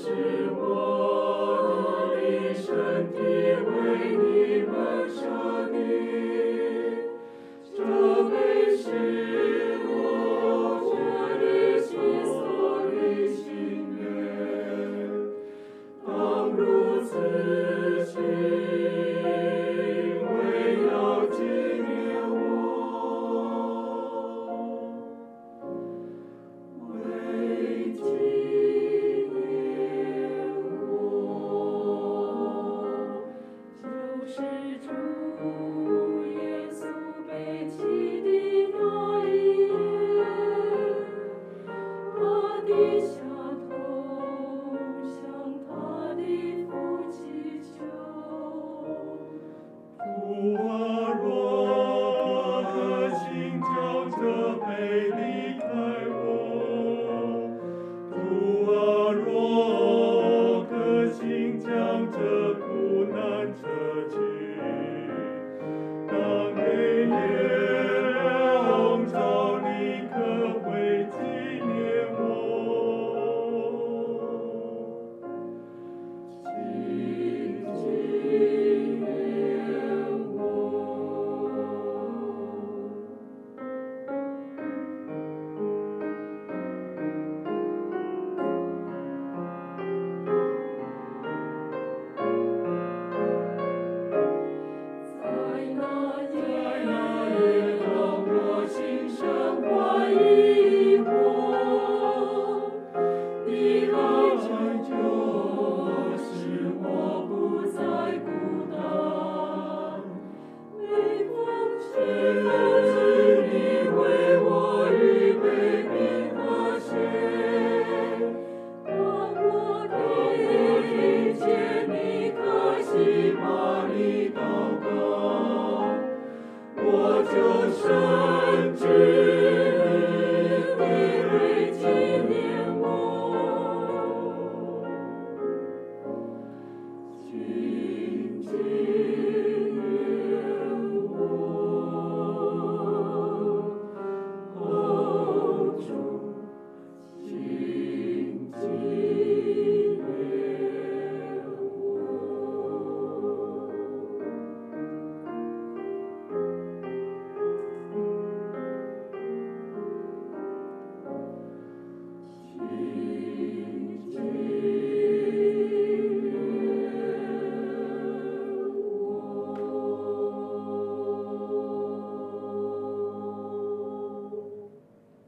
see. Jesus.